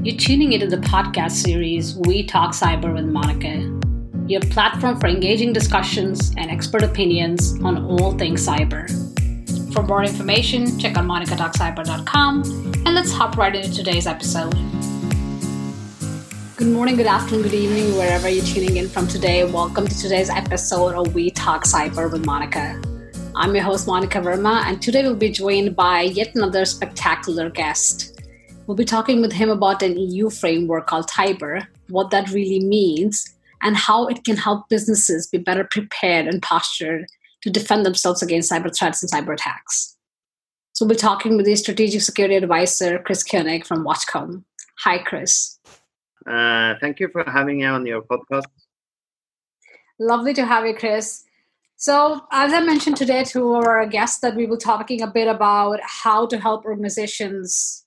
You're tuning into the podcast series We Talk Cyber with Monica, your platform for engaging discussions and expert opinions on all things cyber. For more information, check out monicatalkcyber.com and let's hop right into today's episode. Good morning, good afternoon, good evening, wherever you're tuning in from today. Welcome to today's episode of We Talk Cyber with Monica. I'm your host, Monica Verma, and today we'll be joined by yet another spectacular guest. We'll be talking with him about an EU framework called TIBER, what that really means, and how it can help businesses be better prepared and postured to defend themselves against cyber threats and cyber attacks. So we'll be talking with the strategic security advisor, Chris Koenig from Watchcom. Hi, Chris. Uh, thank you for having me on your podcast. Lovely to have you, Chris. So, as I mentioned today to our guests, that we will talking a bit about how to help organizations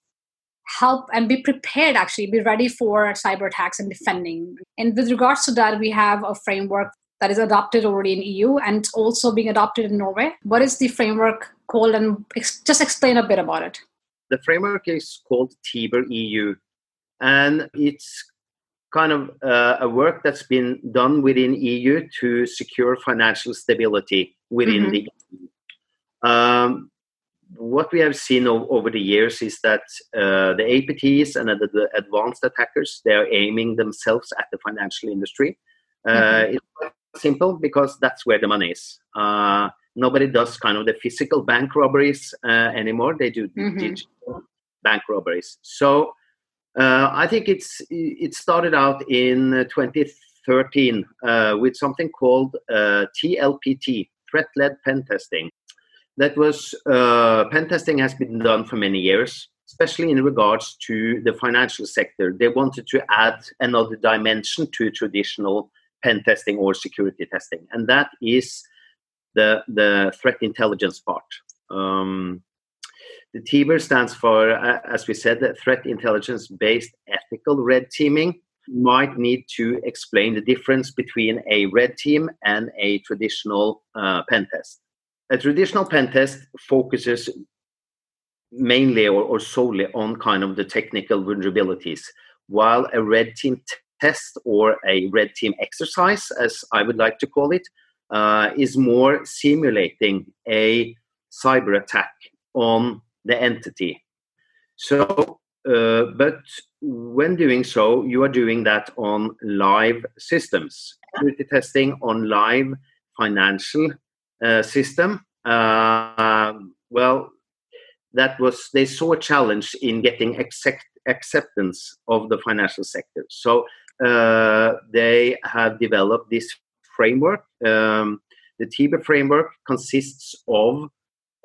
help and be prepared actually be ready for cyber attacks and defending. And with regards to that we have a framework that is adopted already in eu and also being adopted in norway. What is the framework called? And ex- just explain a bit about it. The framework is called tiber eu and it's kind of uh, a work that's been done within eu to secure financial stability within mm-hmm. the EU. Um, what we have seen over the years is that uh, the APTs and the, the, advanced attackers they are aiming themselves at the financial industry. Uh, mm-hmm. It's simple because that's where the money is. Uh, nobody does kind of the physical bank robberies uh, anymore. They do mm-hmm. digital bank robberies. So uh, I think it's it started out in 2013 uh, with something called TLPT, threat-led pen testing that was uh, pen testing has been done for many years, especially in regards to the financial sector. They wanted to add another dimension to traditional pen testing or security testing, and that is the the threat intelligence part. Um, the TIBER stands for, uh, as we said, threat intelligence based ethical red teaming. Might need to explain the difference between a red team and a traditional uh, pen test a traditional pen test focuses mainly or, or, solely on kind of the technical vulnerabilities, while a red team test or a red team exercise, as I would like to call it, uh, is more simulating a cyber attack on the entity. So, uh, but when doing so, you are doing that on live systems. Security testing on live financial system, uh, well, that was they saw a challenge in getting accept, acceptance of the financial sector. So uh, they have developed this framework. Um, the TIBER framework consists of,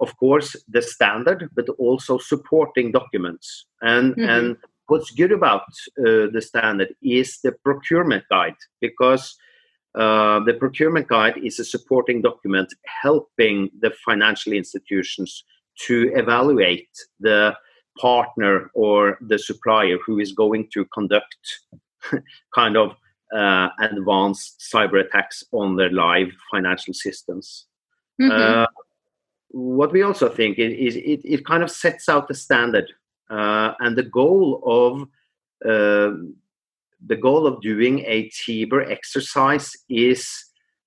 of course, the standard, but also supporting documents. And mm-hmm. and what's good about uh, the standard is the procurement guide because uh, the procurement guide is a supporting document helping the financial institutions to evaluate the partner or the supplier who is going to conduct kind of uh, advanced cyber attacks on their live financial systems. Mm-hmm. Uh, what we also think is, it, it, kind of sets out the standard uh, and the goal of uh, the goal of doing a TIBER exercise is,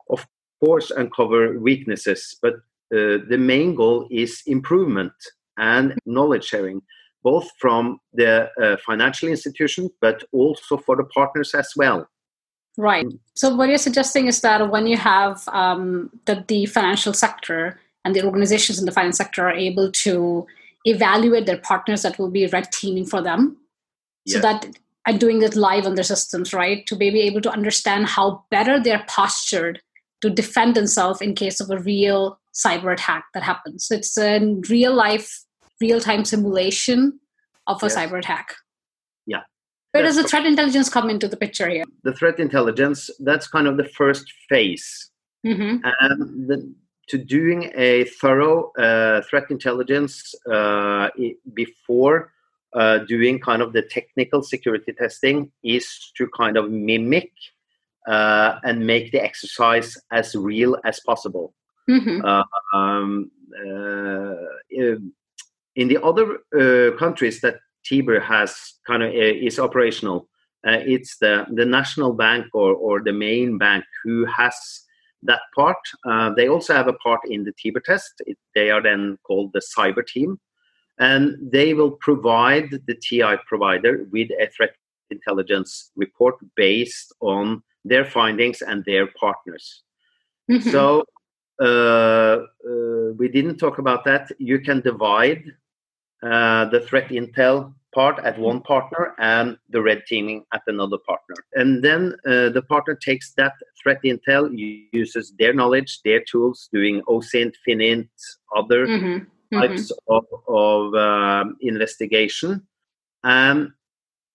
of course, uncover weaknesses, but uh, the main goal is improvement and knowledge sharing, both from the uh, financial institution, but also for the partners as well. Right. So, what you're suggesting is that when you have um, that the financial sector and the organizations in the finance sector are able to evaluate their partners that will be red teaming for them, yes. so that and doing it live on their systems, right? To be able to understand how better they're postured to defend themselves in case of a real cyber attack that happens. So it's a real life, real time simulation of a yes. cyber attack. Yeah. Where does the threat intelligence come into the picture here? The threat intelligence, that's kind of the first phase. Mm-hmm. And the, to doing a thorough uh, threat intelligence uh, before uh, doing kind of the technical security testing is to kind of mimic uh, and make the exercise as real as possible. Mm-hmm. Uh, um, uh, in the other uh, countries that Tiber has kind of is operational. Uh, it's the the national bank or or the main bank who has that part. Uh, they also have a part in the Tiber test. It, they are then called the cyber team, and they will provide the TI provider with a threat intelligence report based on their findings and their partners. Mm-hmm. So uh, uh, we didn't talk about that. You can divide uh, the threat intel part at one partner and the red teaming at another partner. And then uh, the partner takes that threat intel, uses their knowledge, their tools, doing OSINT, FININT, other mm-hmm. Types mm-hmm. of, of um, investigation. And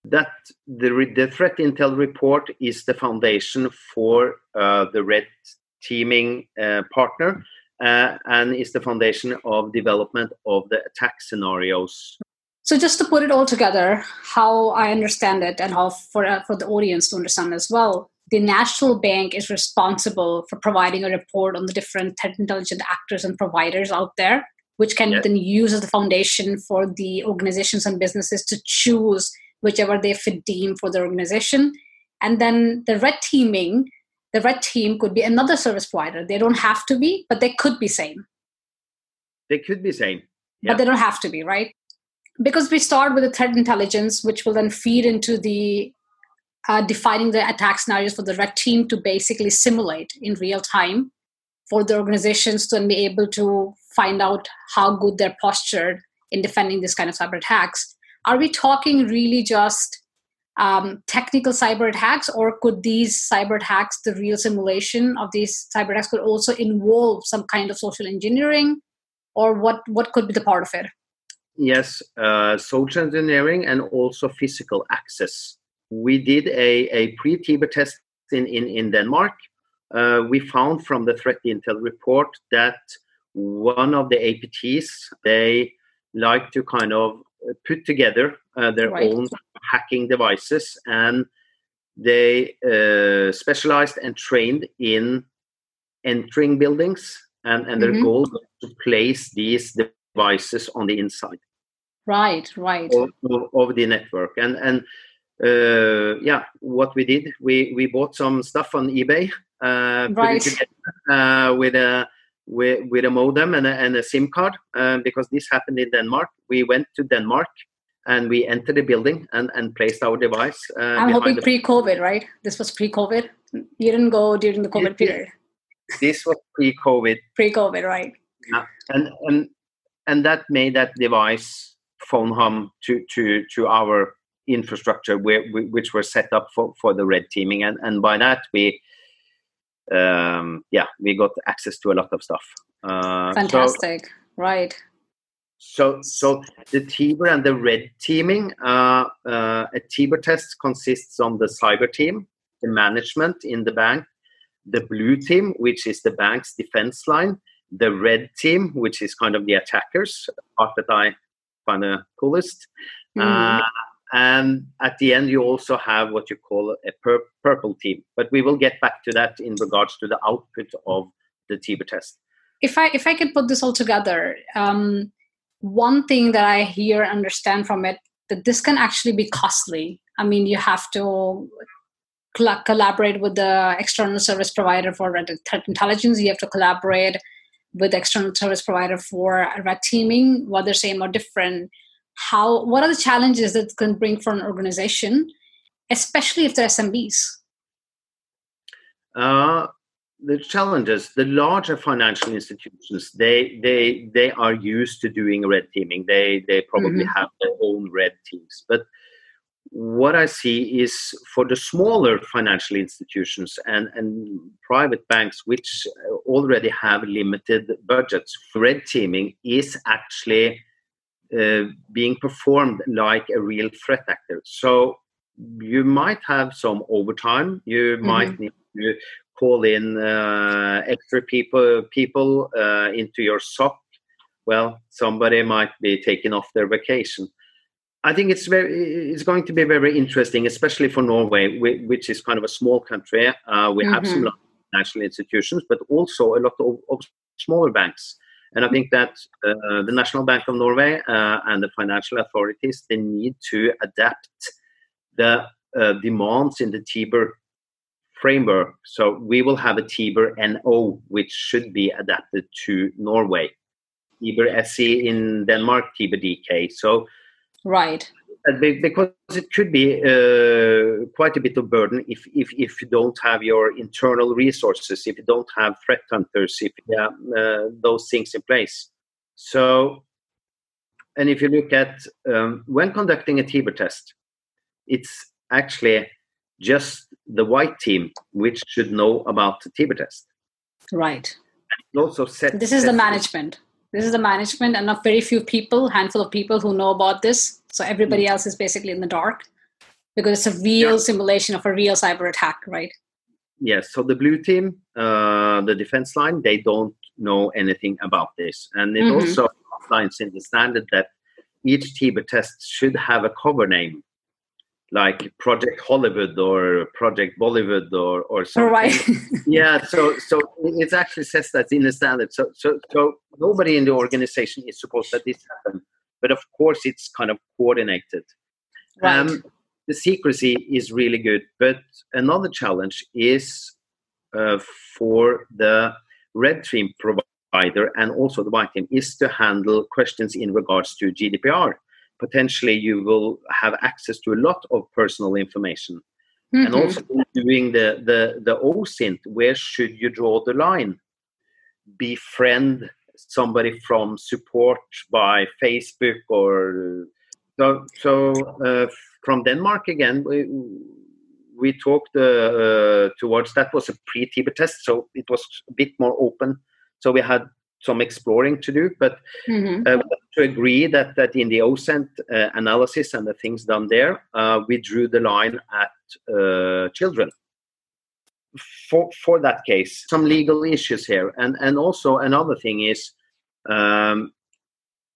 that the, the threat intel report is the foundation for uh, the red teaming uh, partner uh, and is the foundation of development of the attack scenarios so just to put it all together, how I understand it, and how for uh, for the audience to understand as well, the national bank is responsible for providing a report on the different threat intelligence actors and providers out there, which can yes. then use as the foundation for the organizations and businesses to choose whichever they fit deem for their organization. And then the red teaming, the red team could be another service provider. They don't have to be, but they could be same. They could be same. Yeah. But they don't have to be, right? because we start with the threat intelligence, which will then feed into the uh, defining the attack scenarios for the red team to basically simulate in real time for the organizations to be able to find out how good they're postured in defending this kind of cyber attacks. Are we talking really just um, technical cyber attacks, or could these cyber attacks, the real simulation of these cyber attacks, could also involve some kind of social engineering, or what? What could be the part of it? Yes, uh, social engineering and also physical access. We did a, a pre-Tiber test in, in, in Denmark. Uh, we found from the threat intel report that one of the APTs, they like to kind of put together uh, their right. own hacking devices and they uh, specialized and trained in entering buildings and, and their mm-hmm. goal was to place these devices on the inside. Right, right. Of, of, the network, and and uh, yeah, what we did, we we bought some stuff on eBay, uh, right. uh, with a with, with a modem and a, and a SIM card, uh, because this happened in Denmark. We went to Denmark and we entered the building and, and placed our device. Uh, I'm hoping pre-COVID, right? This was pre-COVID. You didn't go during the COVID period. This was pre-COVID. Pre-COVID, right? Yeah. And and and that made that device phone home to to to our infrastructure where, which were set up for, for the red teaming and, and by that we um, yeah we got access to a lot of stuff uh, fantastic so, right so so the tiber and the red teaming uh, uh, a tiber test consists on the cyber team the management in the bank the blue team which is the bank's defense line the red team, which is kind of the attackers, part that I find the coolest. Mm. And at the end, you also have what you call a pur- purple team. But we will get back to that in regards to the output of the Tiber test. If I if I can put this all together, um, one thing that I hear and understand from it that this can actually be costly. I mean, you have to cl- collaborate with the external service provider for threat intelligence. You have to collaborate with external service provider for red teaming, whether same or different, how what are the challenges that can bring for an organization, especially if they're SMBs? Uh, the challenges, the larger financial institutions, they they they are used to doing red teaming. They they probably mm-hmm. have their own red teams, but what I see is for the smaller financial institutions and, and private banks, which already have limited budgets, red teaming is actually uh, being performed like a real threat actor. So you might have some overtime. You mm-hmm. might need to call in uh, extra people people uh, into your SOC. Well, somebody might be taking off their vacation. I think it's very it's going to be very interesting, especially for Norway, which is kind of a small country. Uh, we mm-hmm. have some mm-hmm. national institutions, but also a lot of, of, smaller banks. And I think that uh, the National Bank of Norway uh, and the financial authorities they need to adapt the uh, demands in the TIBER framework. So we will have a TIBER NO, which should be adapted to Norway. TIBER SE in Denmark, TIBER DK. So right because it could be uh, quite a bit of burden if, if, if you don't have your internal resources, if you don't have threat hunters, if you have uh, those things in place. So, and if you look at um, when conducting a TIBER test, it's actually just the white team which should know about the TIBER test. Right. also set. This is the management. This is the management, and a very few people, handful of people who know about this. So everybody mm. else is basically in the dark because it's a real yeah. simulation of a real cyber attack, right? Yes. So the blue team, uh, the defense line, they don't know anything about this, and it mm-hmm. also outlines in the standard that each TIBER test should have a cover name like Project Hollywood or Project Bollywood or or something. Right. yeah. So so it actually says that in the standard. So so so nobody in the organization is supposed that this happen, but of course it's kind of coordinated. Right. Um, the secrecy is really good, but another challenge is uh, for the red team provider and also the white team is to handle questions in regards to GDPR potentially you will have access to a lot of personal information. Mm-hmm. And also doing the, the, the OSINT, where should you draw the line? Befriend somebody from support by Facebook or so. So uh, from Denmark again, we, we talked uh, uh, towards that was a pre-TIBER test, so it was a bit more open. So we had some exploring to do, but mm-hmm. uh, to agree that that in the OSINT uh, analysis and the things done there, uh, we drew the line at uh, children. For for that case, some legal issues here, and and also another thing is. Um,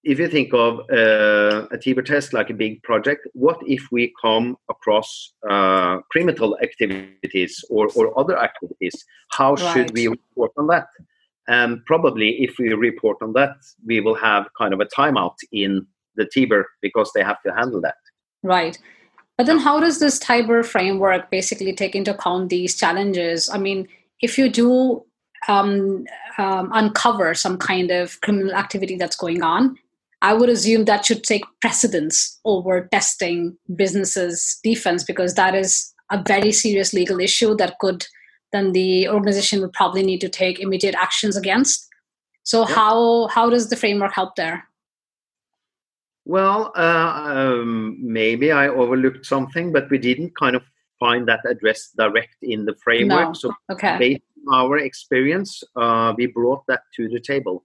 if you think of uh, a TIBER test like a big project, what if we come across uh, criminal activities or, or other activities? How right. should we report on that? And probably if we report on that, we will have kind of a timeout in the TIBER because they have to handle that. Right. But then how does this TIBER framework basically take into account these challenges? I mean, if you do um, um, uncover some kind of criminal activity that's going on, I would assume that should take precedence over testing businesses' defense because that is a very serious legal issue that could then the organization would probably need to take immediate actions against. So yep. how how does the framework help there? Well, uh, um, maybe I overlooked something, but we didn't kind of find that addressed direct in the framework. No. So, okay. based on our experience, uh, we brought that to the table.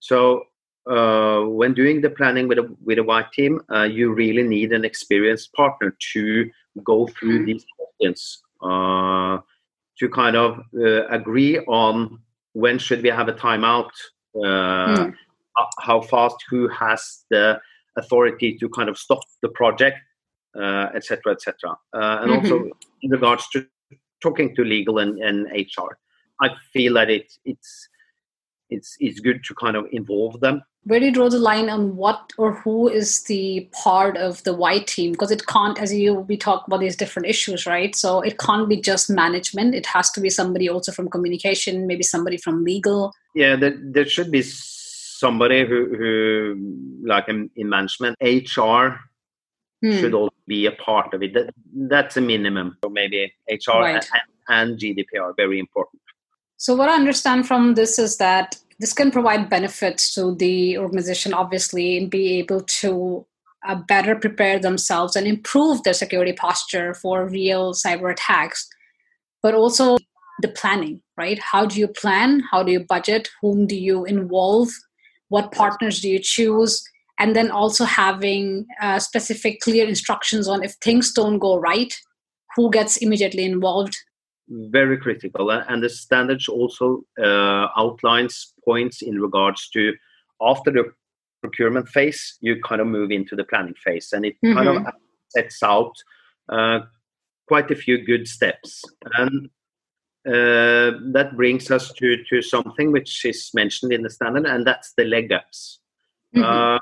So, uh, when doing the planning with a with a white team, uh, you really need an experienced partner to go through mm-hmm. these questions. Uh, to kind of uh, agree on when should we have a timeout, uh, mm. how fast, who has the authority to kind of stop the project, etc., uh, etc. Et uh, and mm-hmm. also in regards to talking to legal and, and HR, I feel that it, it's it's it's good to kind of involve them where do you draw the line on what or who is the part of the white team? Because it can't as you we talk about these different issues right? So it can't be just management. It has to be somebody also from communication maybe somebody from legal. Yeah there, there should be somebody who, who like in, in management. Hr hmm. should also be a part of it. That, that's a minimum. So maybe hr right. and, and gdpr very important. So what i understand from this is that this can provide benefits to the organization, obviously, and be able to uh, better prepare themselves and improve their security posture for real cyber attacks. But also the planning, right? How do you plan? How do you budget? Whom do you involve? What partners do you choose? And then also having uh, specific, clear instructions on if things don't go right, who gets immediately involved very critical and the standards also uh, outlines points in regards to after the procurement phase you kind of move into the planning phase and it mm-hmm. kind of mm-hmm. sets out uh, quite a few good steps and uh, that brings us to, to something which is mentioned in the standard, and that's the leg ups. Mm-hmm.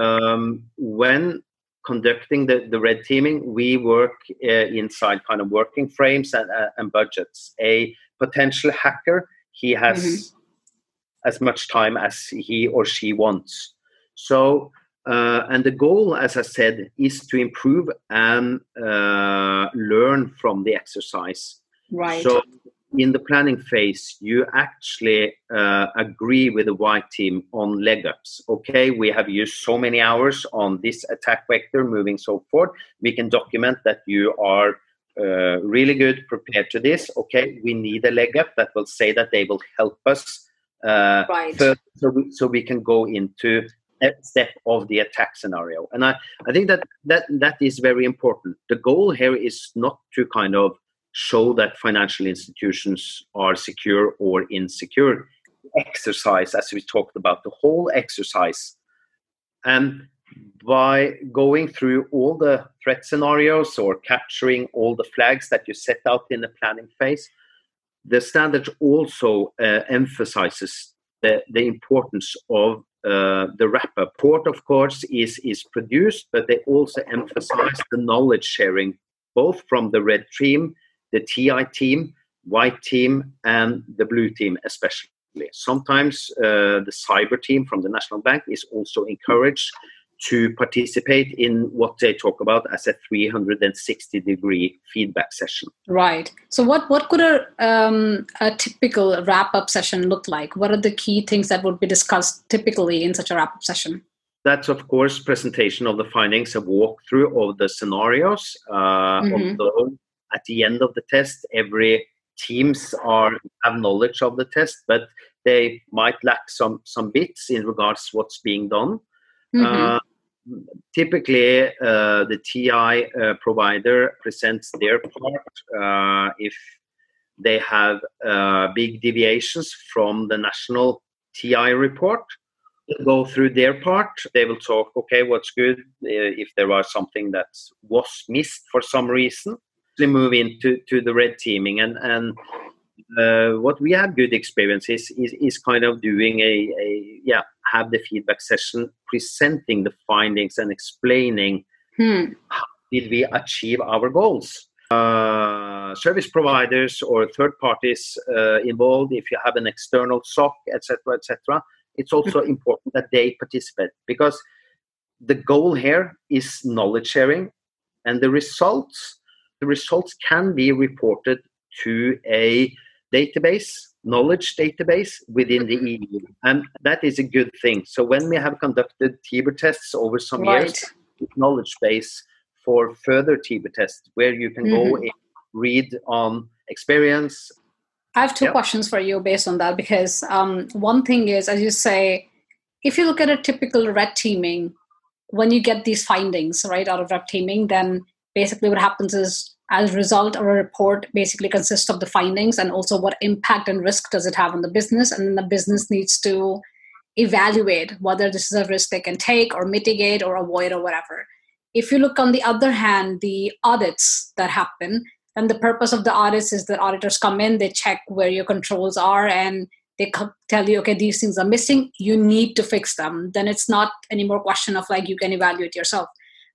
Uh, um, when conducting the, the red teaming, we work uh, inside kind of working frames and, uh, and budgets. A potential hacker, he has mm-hmm. as much time as he or she wants. So, uh, and the goal, as I said, is to improve and uh, learn from the exercise. Right. So in the planning phase, you actually uh, agree with the white team on leg ups. Okay, we have used so many hours on this attack vector, moving so forth. We can document that you are uh, really good prepared to this. Okay, we need a leg up that will say that they will help us. Uh, right. so, we, so we can go into step of the attack scenario. And I, I think that, that that is very important. The goal here is not to kind of show that financial institutions are secure or insecure. Exercise, as we talked about, the whole exercise. And by going through all the threat scenarios or capturing all the flags that you set out in the planning phase, the standard also uh, emphasizes the, the importance of uh, the wrap up. Port, of course, is, is produced, but they also emphasize the knowledge sharing, both from the red team the TI team, white team, and the blue team, especially. Sometimes uh, the cyber team from the National Bank is also encouraged to participate in what they talk about as a 360 degree feedback session. Right. So, what what could a um, a typical wrap up session look like? What are the key things that would be discussed typically in such a wrap up session? That's of course presentation of the findings, a walkthrough of the scenarios, uh, mm-hmm. of the at the end of the test, every teams are have knowledge of the test, but they might lack some some bits in regards to what's being done. Mm-hmm. Uh, typically, uh, the TI uh, provider presents their part uh, if they have uh, big deviations from the national TI report. They'll go through their part. They will talk. Okay, what's good? Uh, if there was something that was missed for some reason, move into to the red teaming and and uh, what we have good experience is, is, is kind of doing a, a yeah have the feedback session presenting the findings and explaining hmm. how did we achieve our goals uh, service providers or third parties uh, involved if you have an external soc etc etc it's also hmm. important that they participate because the goal here is knowledge sharing and the results the results can be reported to a database, knowledge database within the EU. And that is a good thing. So when we have conducted TIBER tests over some right. years, knowledge base for further TIBER tests where you can mm-hmm. go and read on experience. I have two yeah. questions for you based on that because um, one thing is, as you say, if you look at a typical red teaming, when you get these findings right out of red teaming, then basically what happens is as a result a report basically consists of the findings and also what impact and risk does it have on the business. And the business needs to evaluate whether this is a risk they can take or mitigate or avoid or whatever. If you look on the other hand the audits that happen then the purpose of the audits is that auditors come in they check where your controls are and they tell you okay these things are missing you need to fix them. Then it's not any more question of like you can evaluate yourself.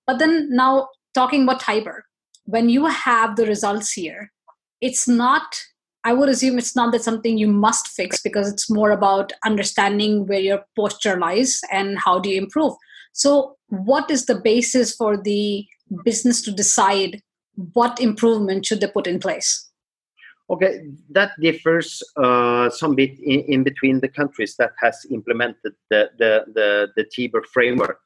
But then now talking about Tiber, when you have the results here, it's not, I would assume it's not that something you must fix because it's more about understanding where your posture lies and how do you improve. So, what is the basis for the business to decide what improvement should they put in place? Okay, that differs uh, some bit in, in, between the countries that has implemented the the the, the framework,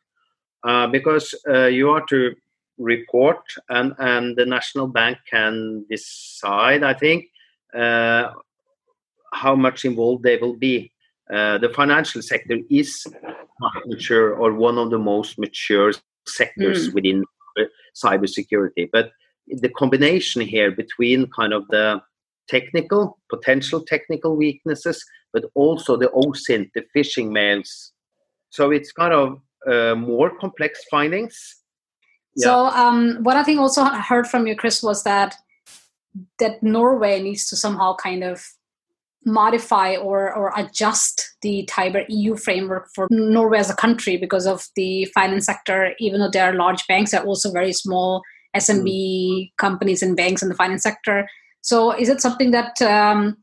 uh, because uh, you are to report, and and the national bank can decide, I think, uh, how much involved they will be. Uh, the financial sector is mature or one of the most mature sectors mm. within cybersecurity, but the combination here between kind of the technical potential technical weaknesses, but also the OSINT, the phishing mails. So it's kind of uh, more complex findings so um, what I think also I heard from you, Chris, was that that Norway needs to somehow kind of modify or, or adjust the Tiber EU framework for Norway as a country because of the finance sector, even though there are large banks, there are also very small SMB mm. companies and banks in the finance sector. So, is it something that um,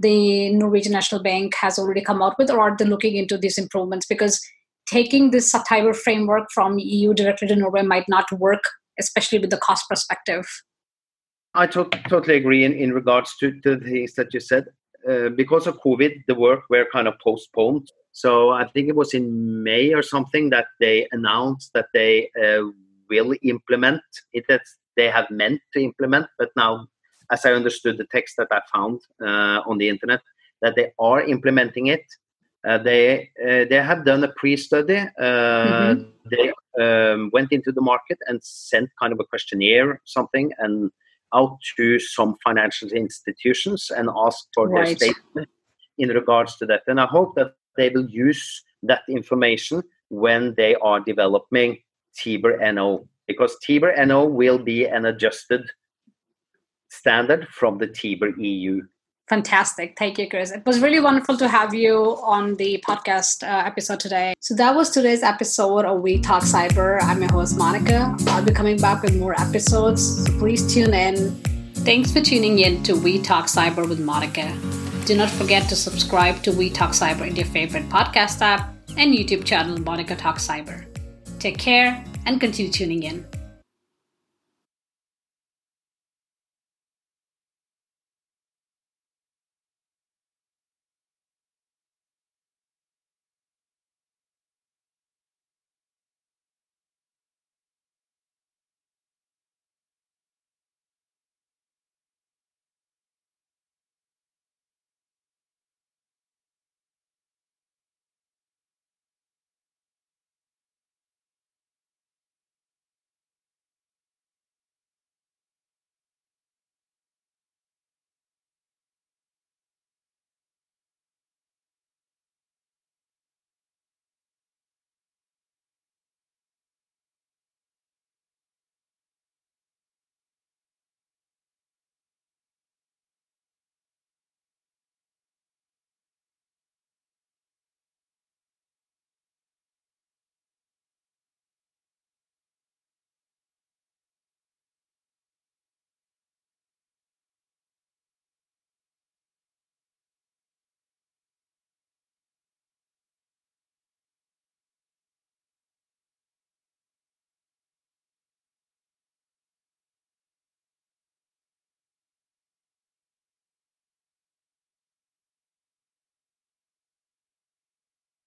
the Norwegian National Bank has already come out with, or are they looking into these improvements? Because taking this Tiber framework from EU directly to Norway might not work, especially with the cost perspective. I to- totally agree in, in regards to, to the things that you said. Uh, because of COVID, the work were kind of postponed. So I think it was in May or something that they announced that they uh, will implement it. That they have meant to implement, but now, as I understood the text that I found uh, on the internet, that they are implementing it. Uh, they uh, they have done a pre-study. Mm-hmm. They um, went into the market and sent kind of a questionnaire, something, and out to some financial institutions and asked for right. their statement in regards to that. And I hope that they will use that information when they are developing Tiber NO, because Tiber NO will be an adjusted standard from the Tiber EU. Fantastic. Thank you, Chris. It was really wonderful to have you on the podcast uh, episode today. So, that was today's episode of We Talk Cyber. I'm your host, Monica. I'll be coming back with more episodes, so please tune in. Thanks for tuning in to We Talk Cyber with Monica. Do not forget to subscribe to We Talk Cyber in your favorite podcast app and YouTube channel, Monica Talk Cyber. Take care and continue tuning in.